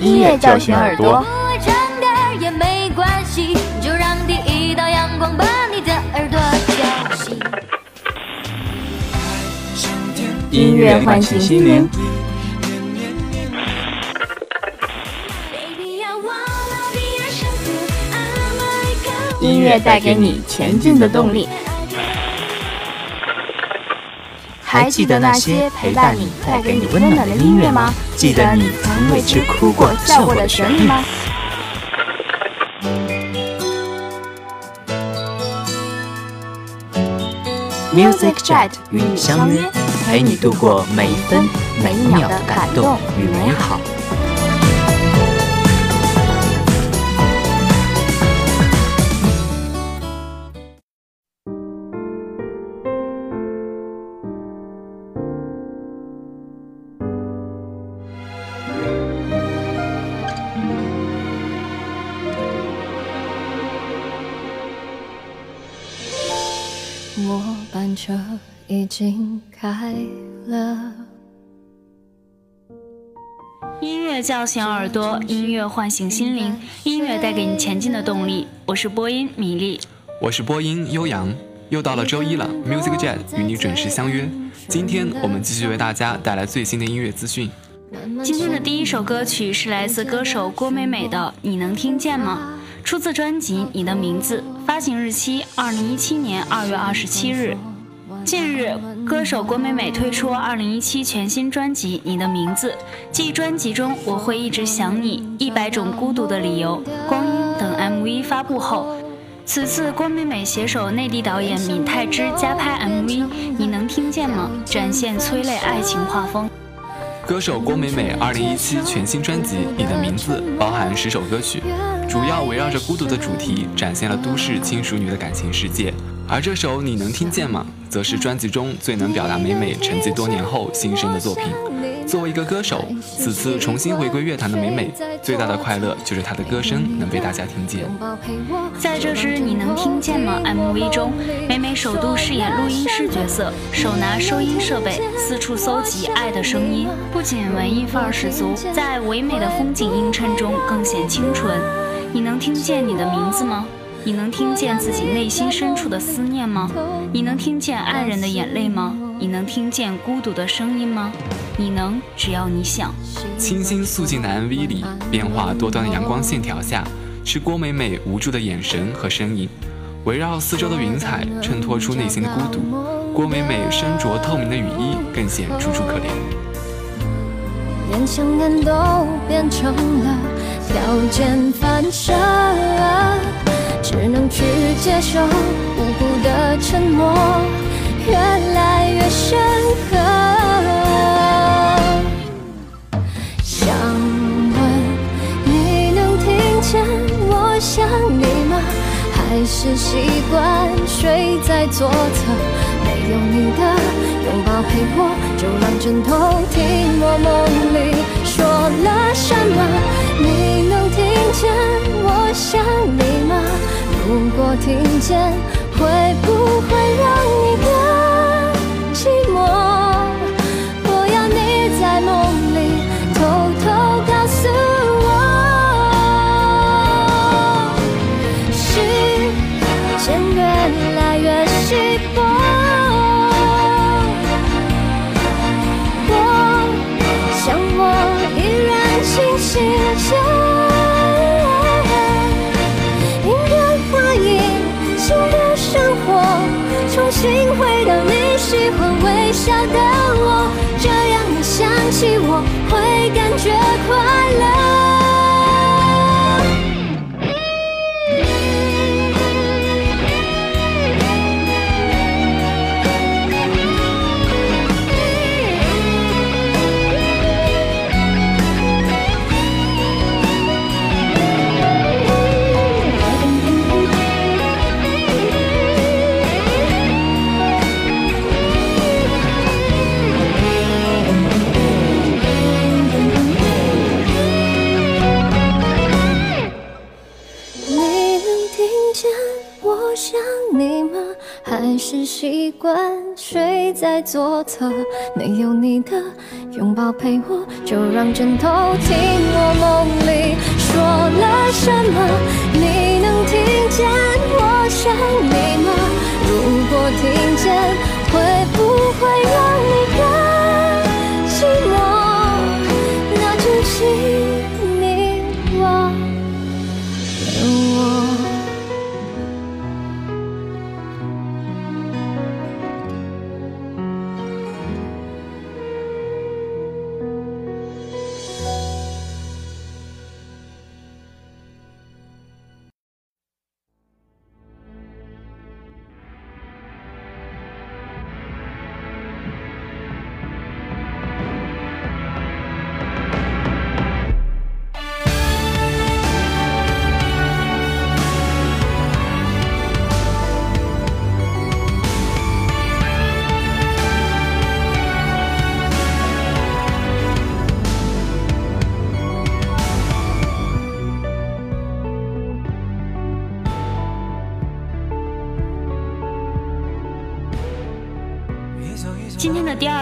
音乐叫醒耳朵。音乐唤醒心灵。音乐带给你前进的动力。还记得那些陪伴你、带给你温暖的音乐吗？记得你曾为之哭过、笑过的旋律吗？Music Jet 与你相约，陪你度过每一分每一秒的感动与美好。车已经开了。音乐叫醒耳朵，音乐唤醒心灵，音乐带给你前进的动力。我是播音米粒，我是播音悠扬。又到了周一了，Music Jet 与你准时相约。今天我们继续为大家带来最新的音乐资讯。今天的第一首歌曲是来自歌手郭美美的《你能听见吗》，出自专辑《你的名字》，发行日期二零一七年二月二十七日。近日，歌手郭美美推出2017全新专辑《你的名字》，继专辑中《我会一直想你》《一百种孤独的理由》《光阴》等 MV 发布后，此次郭美美携手内地导演闵泰之加拍 MV《你能听见吗》，展现催泪爱情画风。歌手郭美美2017全新专辑《你的名字》包含十首歌曲，主要围绕着孤独的主题，展现了都市轻熟女的感情世界。而这首你能听见吗？则是专辑中最能表达美美沉寂多年后新生的作品。作为一个歌手，此次重新回归乐坛的美美，最大的快乐就是她的歌声能被大家听见。在这支你能听见吗 MV 中，美美首度饰演录音师角色，手拿收音设备四处搜集爱的声音，不仅文艺范儿十足，在唯美的风景映衬中更显清纯。你能听见你的名字吗？你能听见自己内心深处的思念吗？你能听见爱人的眼泪吗？你能听见孤独的声音吗？你能，只要你想。清新素净的 MV 里，变化多端的阳光线条下，是郭美美无助的眼神和身影。围绕四周的云彩，衬托出内心的孤独。郭美美身着透明的雨衣，更显楚楚可怜。连想念都变成了条件反射。只能去接受无辜的沉默，越来越深刻。想问你能听见我想你吗？还是习惯睡在左侧？没有你的拥抱陪我，就让枕头听我梦里说了什么。你能听见我想你吗？如果听见，会不会让你更寂寞？笑的我，这样你想起我会感觉快乐。想你吗还是习惯睡在左侧。没有你的拥抱陪我就让枕头听我梦里说了什么。你能听见我想你吗？如果听见会不会让你更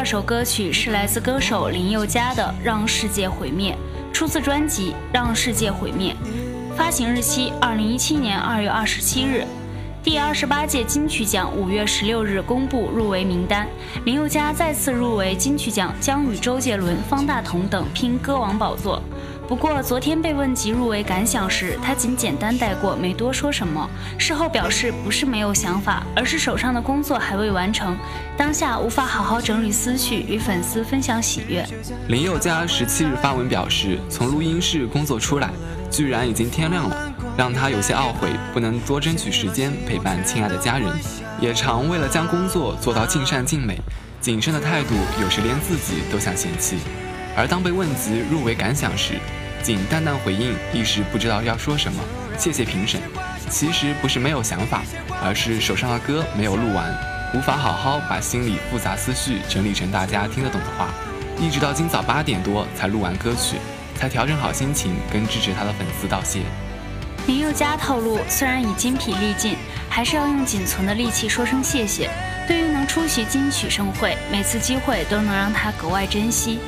二首歌曲是来自歌手林宥嘉的《让世界毁灭》，出自专辑《让世界毁灭》，发行日期二零一七年二月二十七日。第二十八届金曲奖五月十六日公布入围名单，林宥嘉再次入围金曲奖，将与周杰伦、方大同等拼歌王宝座。不过，昨天被问及入围感想时，他仅简单带过，没多说什么。事后表示，不是没有想法，而是手上的工作还未完成，当下无法好好整理思绪，与粉丝分享喜悦。林宥嘉十七日发文表示，从录音室工作出来，居然已经天亮了，让他有些懊悔，不能多争取时间陪伴亲爱的家人，也常为了将工作做到尽善尽美，谨慎的态度有时连自己都想嫌弃。而当被问及入围感想时，仅淡淡回应，一时不知道要说什么，谢谢评审。其实不是没有想法，而是手上的歌没有录完，无法好好把心里复杂思绪整理成大家听得懂的话。一直到今早八点多才录完歌曲，才调整好心情，跟支持他的粉丝道谢。林宥嘉透露，虽然已精疲力尽，还是要用仅存的力气说声谢谢。对于能出席金曲盛会，每次机会都能让他格外珍惜。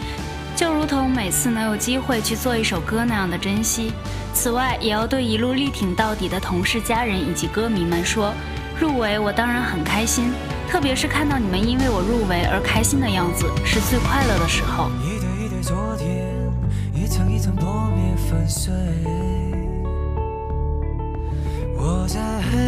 就如同每次能有机会去做一首歌那样的珍惜。此外，也要对一路力挺到底的同事、家人以及歌迷们说：入围我当然很开心，特别是看到你们因为我入围而开心的样子，是最快乐的时候。一对一对昨天，一层一层破灭粉碎。我在黑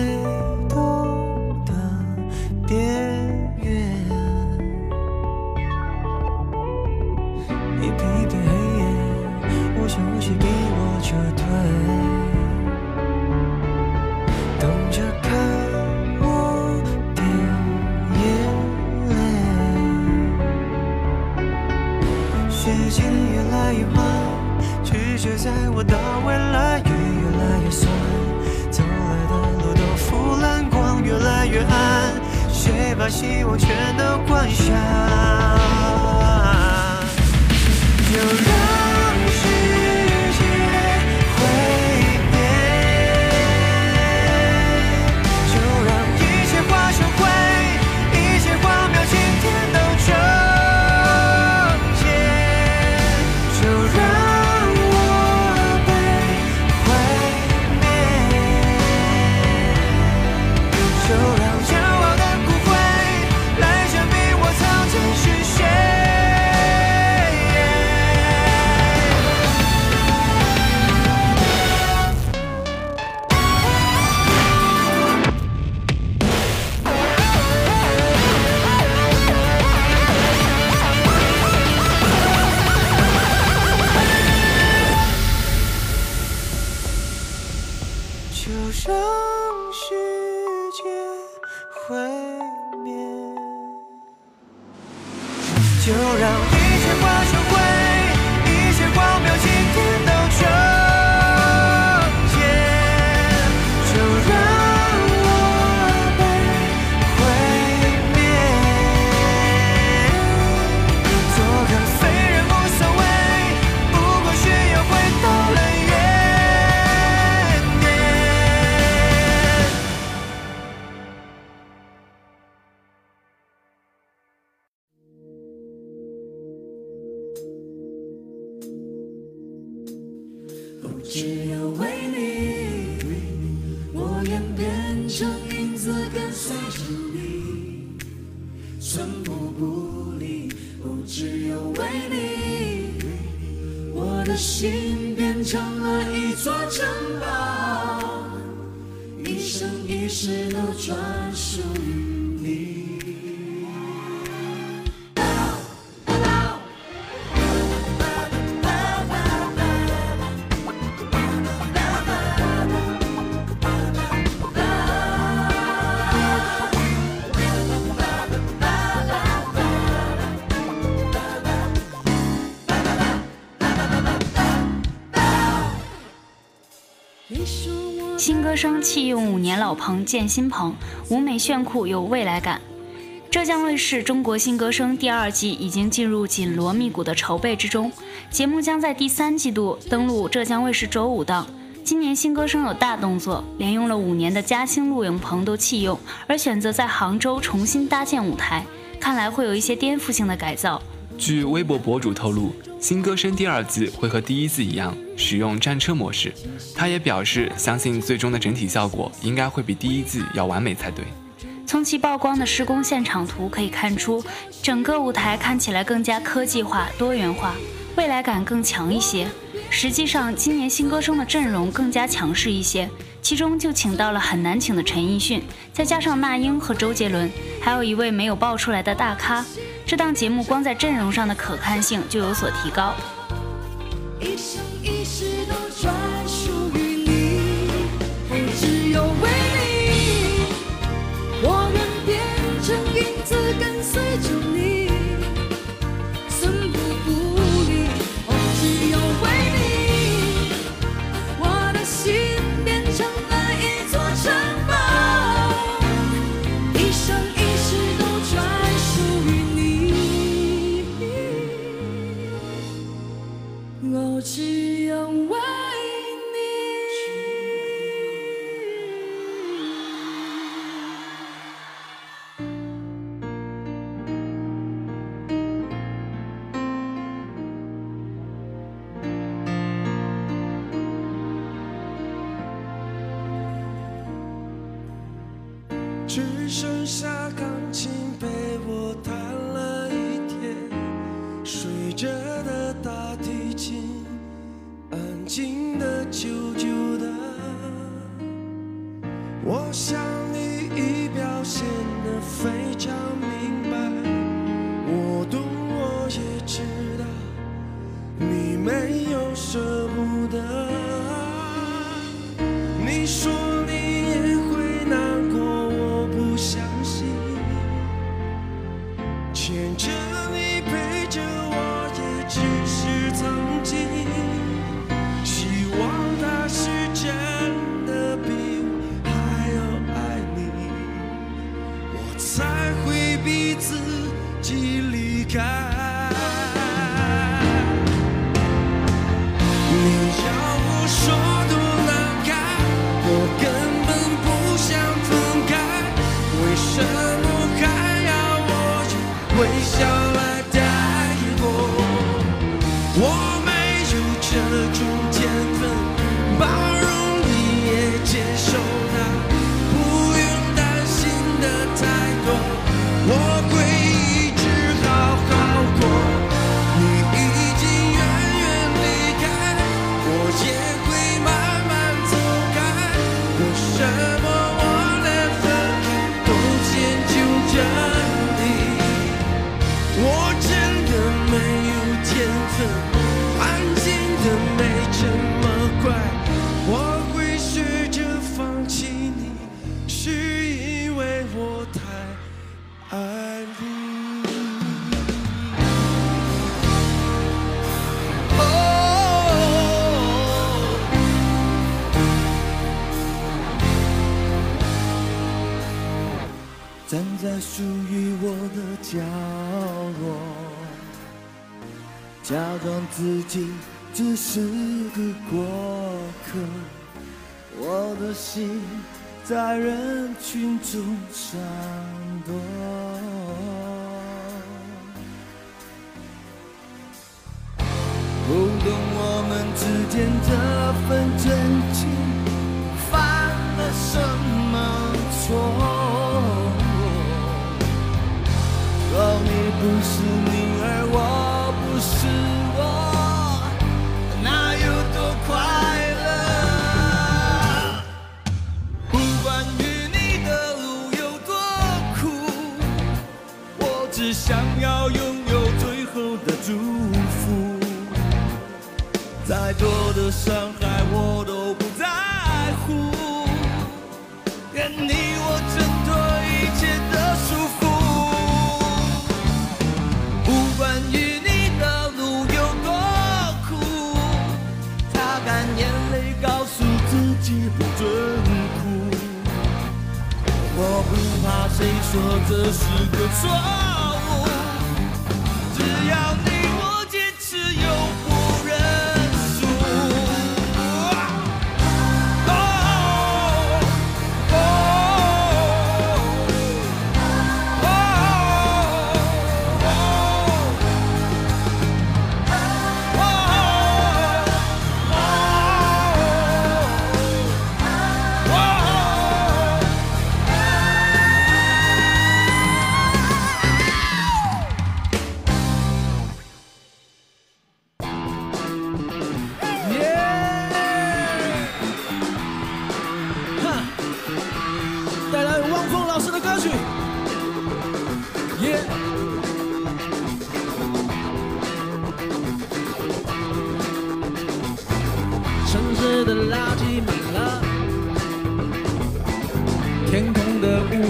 希望全都歌声弃用五年老棚建新棚，舞美炫酷有未来感。浙江卫视《中国新歌声》第二季已经进入紧锣密鼓的筹备之中，节目将在第三季度登陆浙江卫视周五档。今年新歌声有大动作，连用了五年的嘉兴录影棚都弃用，而选择在杭州重新搭建舞台，看来会有一些颠覆性的改造。据微博博主透露，新歌声第二季会和第一季一样使用战车模式。他也表示，相信最终的整体效果应该会比第一季要完美才对。从其曝光的施工现场图可以看出，整个舞台看起来更加科技化、多元化，未来感更强一些。实际上，今年新歌声的阵容更加强势一些，其中就请到了很难请的陈奕迅，再加上那英和周杰伦，还有一位没有爆出来的大咖。这档节目光在阵容上的可看性就有所提高。一生一世都只剩下钢琴陪我弹了一天，睡着的大提琴，安静的、久久的。我想微笑站在属于我的角落，假装自己只是个过客，我的心在人群中闪躲。不懂我们之间这份真情犯了什么错。哦，你不是你，而我不是我，那有多快乐？不管与你的路有多苦，我只想要拥有最后的祝福。再多的伤害我都不在乎，愿你我说这是个错。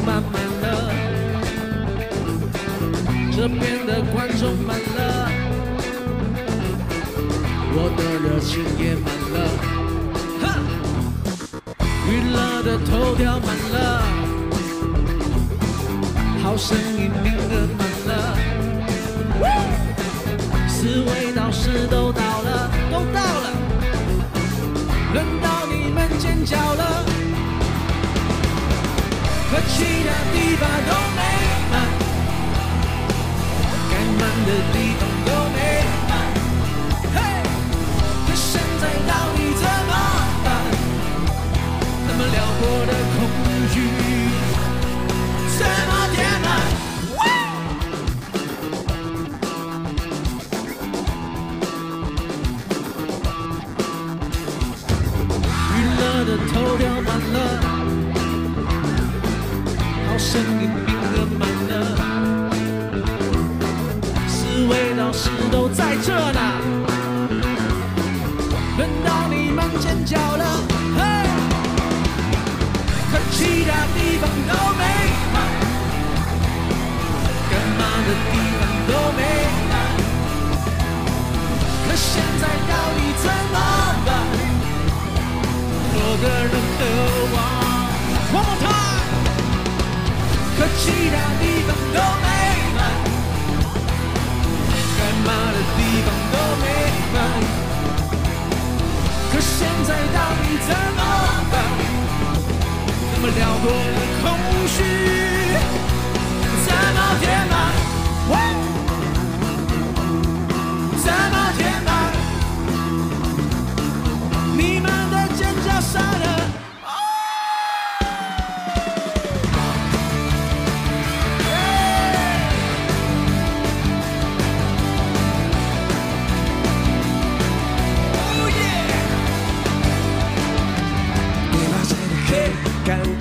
的雾漫满了，这边的观众满了，我的热情也满了。哈！娱乐的头条满了，好声音名额满了，四位导师都到了，都到了，轮到你们尖叫了，可其他地方都没地方都没满。可现在到底怎么办？那么辽阔的空虚，怎么填满？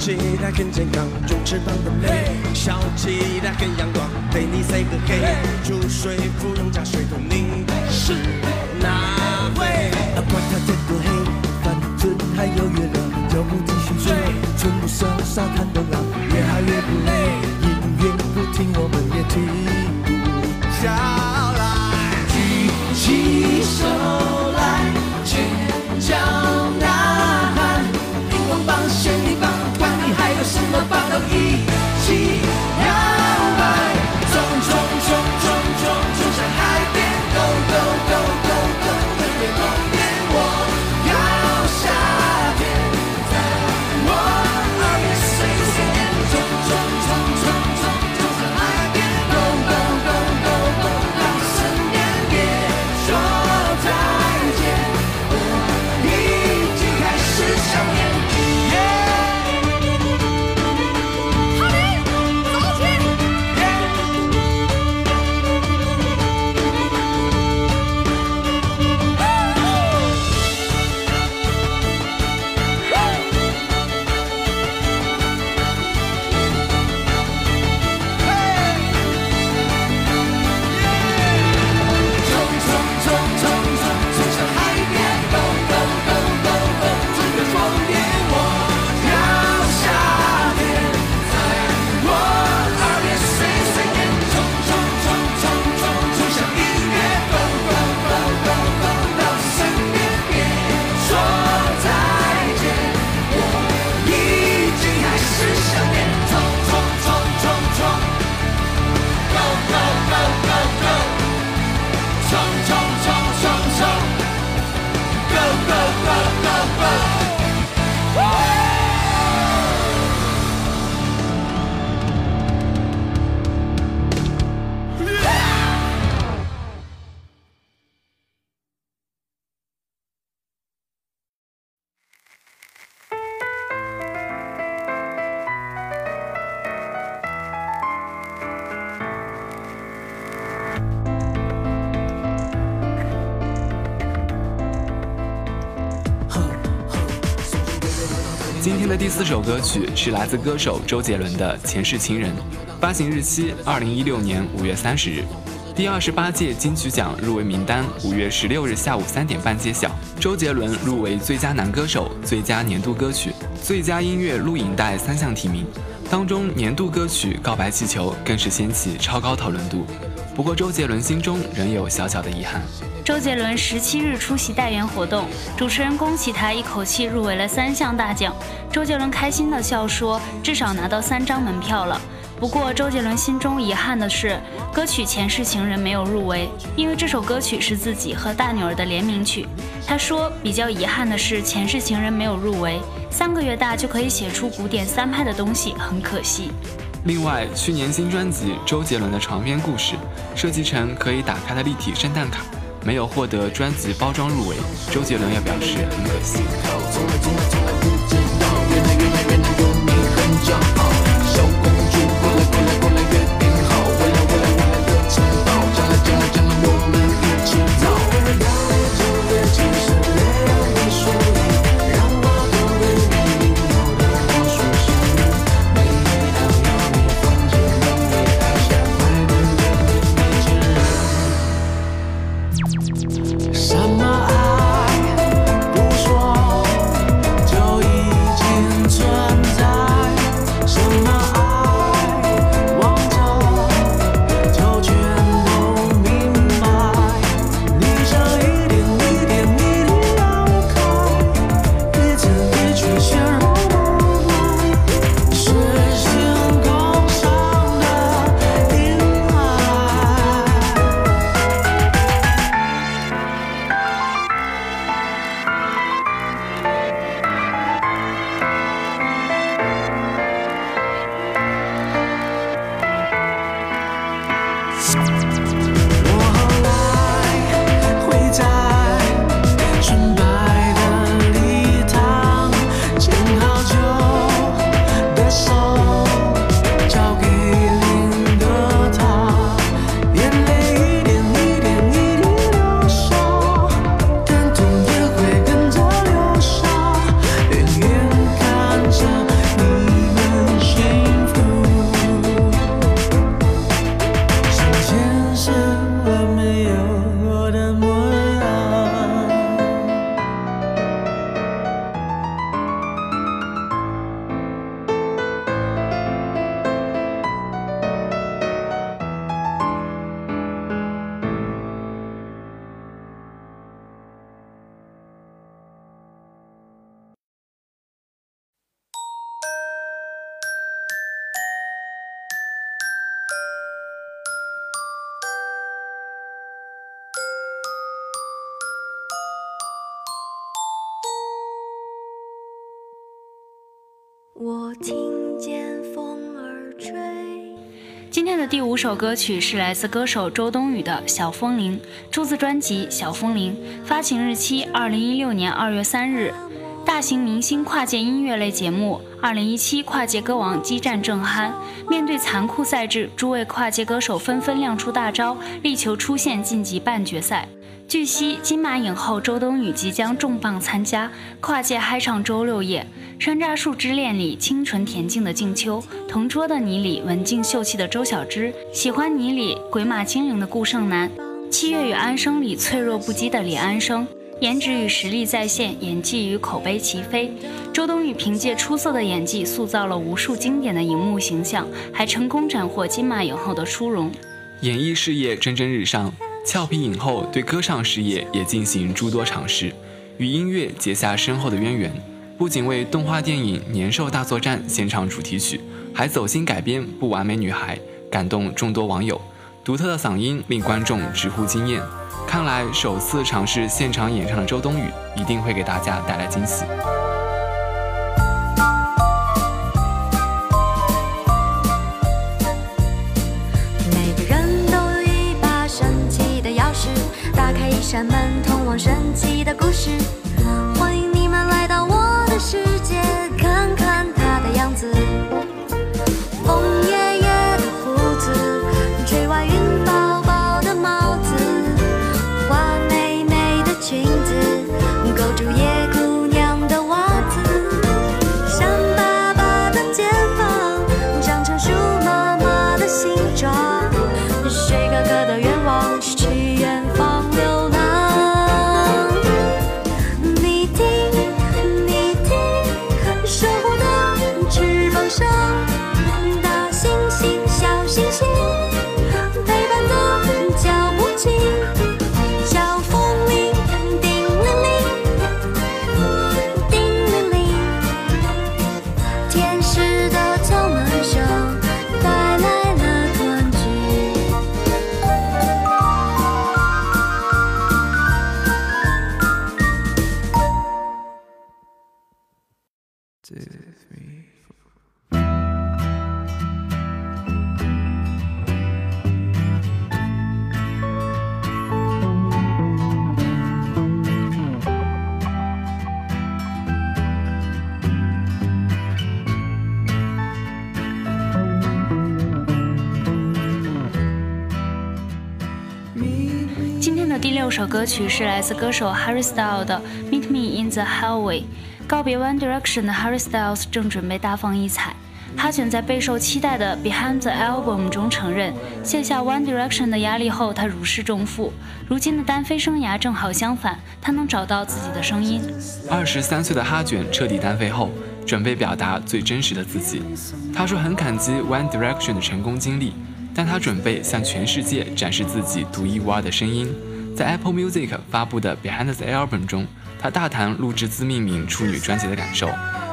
起来很健康，有翅膀的美，笑起来很阳光，对你 say 个嘿，出水芙蓉加水桶，你是哪位？啊，管它天多黑，反正还有月亮，脚步继续追，春不上沙滩的浪，越嗨越不累，音乐不停，我们也停今天的第四首歌曲是来自歌手周杰伦的《前世情人》，发行日期二零一六年五月三十日。第二十八届金曲奖入围名单五月十六日下午三点半揭晓，周杰伦入围最佳男歌手、最佳年度歌曲、最佳音乐录影带三项提名，当中年度歌曲《告白气球》更是掀起超高讨论度。不过周杰伦心中仍有小小的遗憾。周杰伦十七日出席代言活动，主持人恭喜他一口气入围了三项大奖，周杰伦开心的笑说：“至少拿到三张门票了。”不过，周杰伦心中遗憾的是，歌曲《前世情人》没有入围，因为这首歌曲是自己和大女儿的联名曲。他说，比较遗憾的是，《前世情人》没有入围，三个月大就可以写出古典三拍的东西，很可惜。另外，去年新专辑《周杰伦的床边故事》设计成可以打开的立体圣诞卡，没有获得专辑包装入围，周杰伦也表示很可惜。我听见风儿吹。今天的第五首歌曲是来自歌手周冬雨的《小风铃》，出自专辑《小风铃》，发行日期二零一六年二月三日。大型明星跨界音乐类节目《二零一七跨界歌王》激战正酣，面对残酷赛制，诸位跨界歌手纷纷亮出大招，力求出线晋级半决赛。据悉，金马影后周冬雨即将重磅参加跨界嗨唱周六夜，《山楂树之恋》里清纯恬静的静秋，《同桌的你》里文静秀气的周小栀，《喜欢你》里鬼马精灵的顾胜男，《七月与安生》里脆弱不羁的李安生，颜值与实力在线，演技与口碑齐飞。周冬雨凭借出色的演技，塑造了无数经典的荧幕形象，还成功斩获金马影后的殊荣。演艺事业蒸蒸日上。俏皮影后对歌唱事业也进行诸多尝试，与音乐结下深厚的渊源。不仅为动画电影《年兽大作战》献唱主题曲，还走心改编《不完美女孩》，感动众多网友。独特的嗓音令观众直呼惊艳。看来首次尝试现场演唱的周冬雨，一定会给大家带来惊喜。扇门通往神奇的故事，欢迎你们来到我的世界，今天的第六首歌曲是来自歌手 Harrystyle 的 meet me in the hallway。告别 One Direction 的 Harry Styles 正准备大放异彩。哈卷在备受期待的《Behind the Album》中承认，卸下 One Direction 的压力后，他如释重负。如今的单飞生涯正好相反，他能找到自己的声音。二十三岁的哈卷彻底单飞后，准备表达最真实的自己。他说很感激 One Direction 的成功经历，但他准备向全世界展示自己独一无二的声音。在 Apple Music 发布的《Behind the Album》中，他大谈录制自命名处女专辑的感受。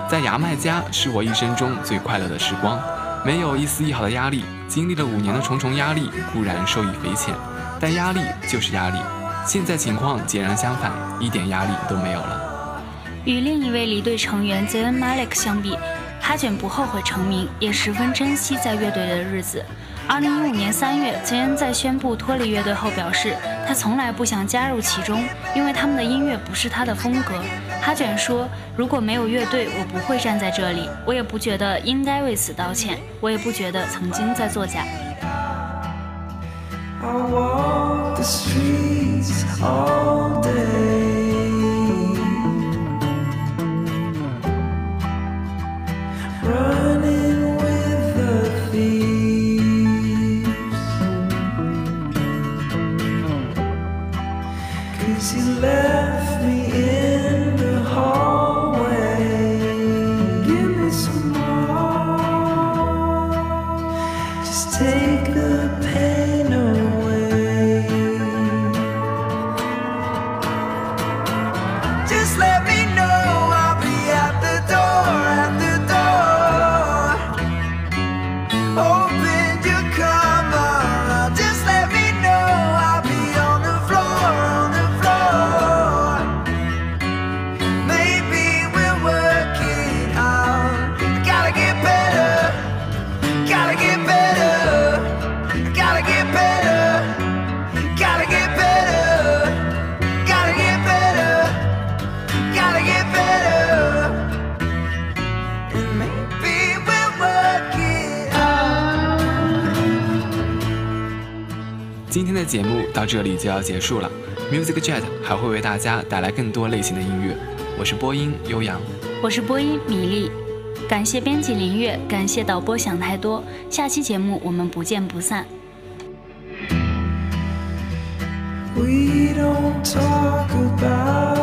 在牙买加是我一生中最快乐的时光，没有一丝一毫的压力。经历了五年的重重压力，固然受益匪浅，但压力就是压力。现在情况截然相反，一点压力都没有了。与另一位离队成员 Zayn Malik 相比，哈卷不后悔成名，也十分珍惜在乐队的日子。二零一五年三月，泽恩在宣布脱离乐队后表示，他从来不想加入其中，因为他们的音乐不是他的风格。哈卷说：“如果没有乐队，我不会站在这里，我也不觉得应该为此道歉，我也不觉得曾经在作假。” she left. 今天的节目到这里就要结束了，Music Jet 还会为大家带来更多类型的音乐。我是播音悠扬，我是播音米粒。感谢编辑林月，感谢导播想太多。下期节目我们不见不散。Cause once you go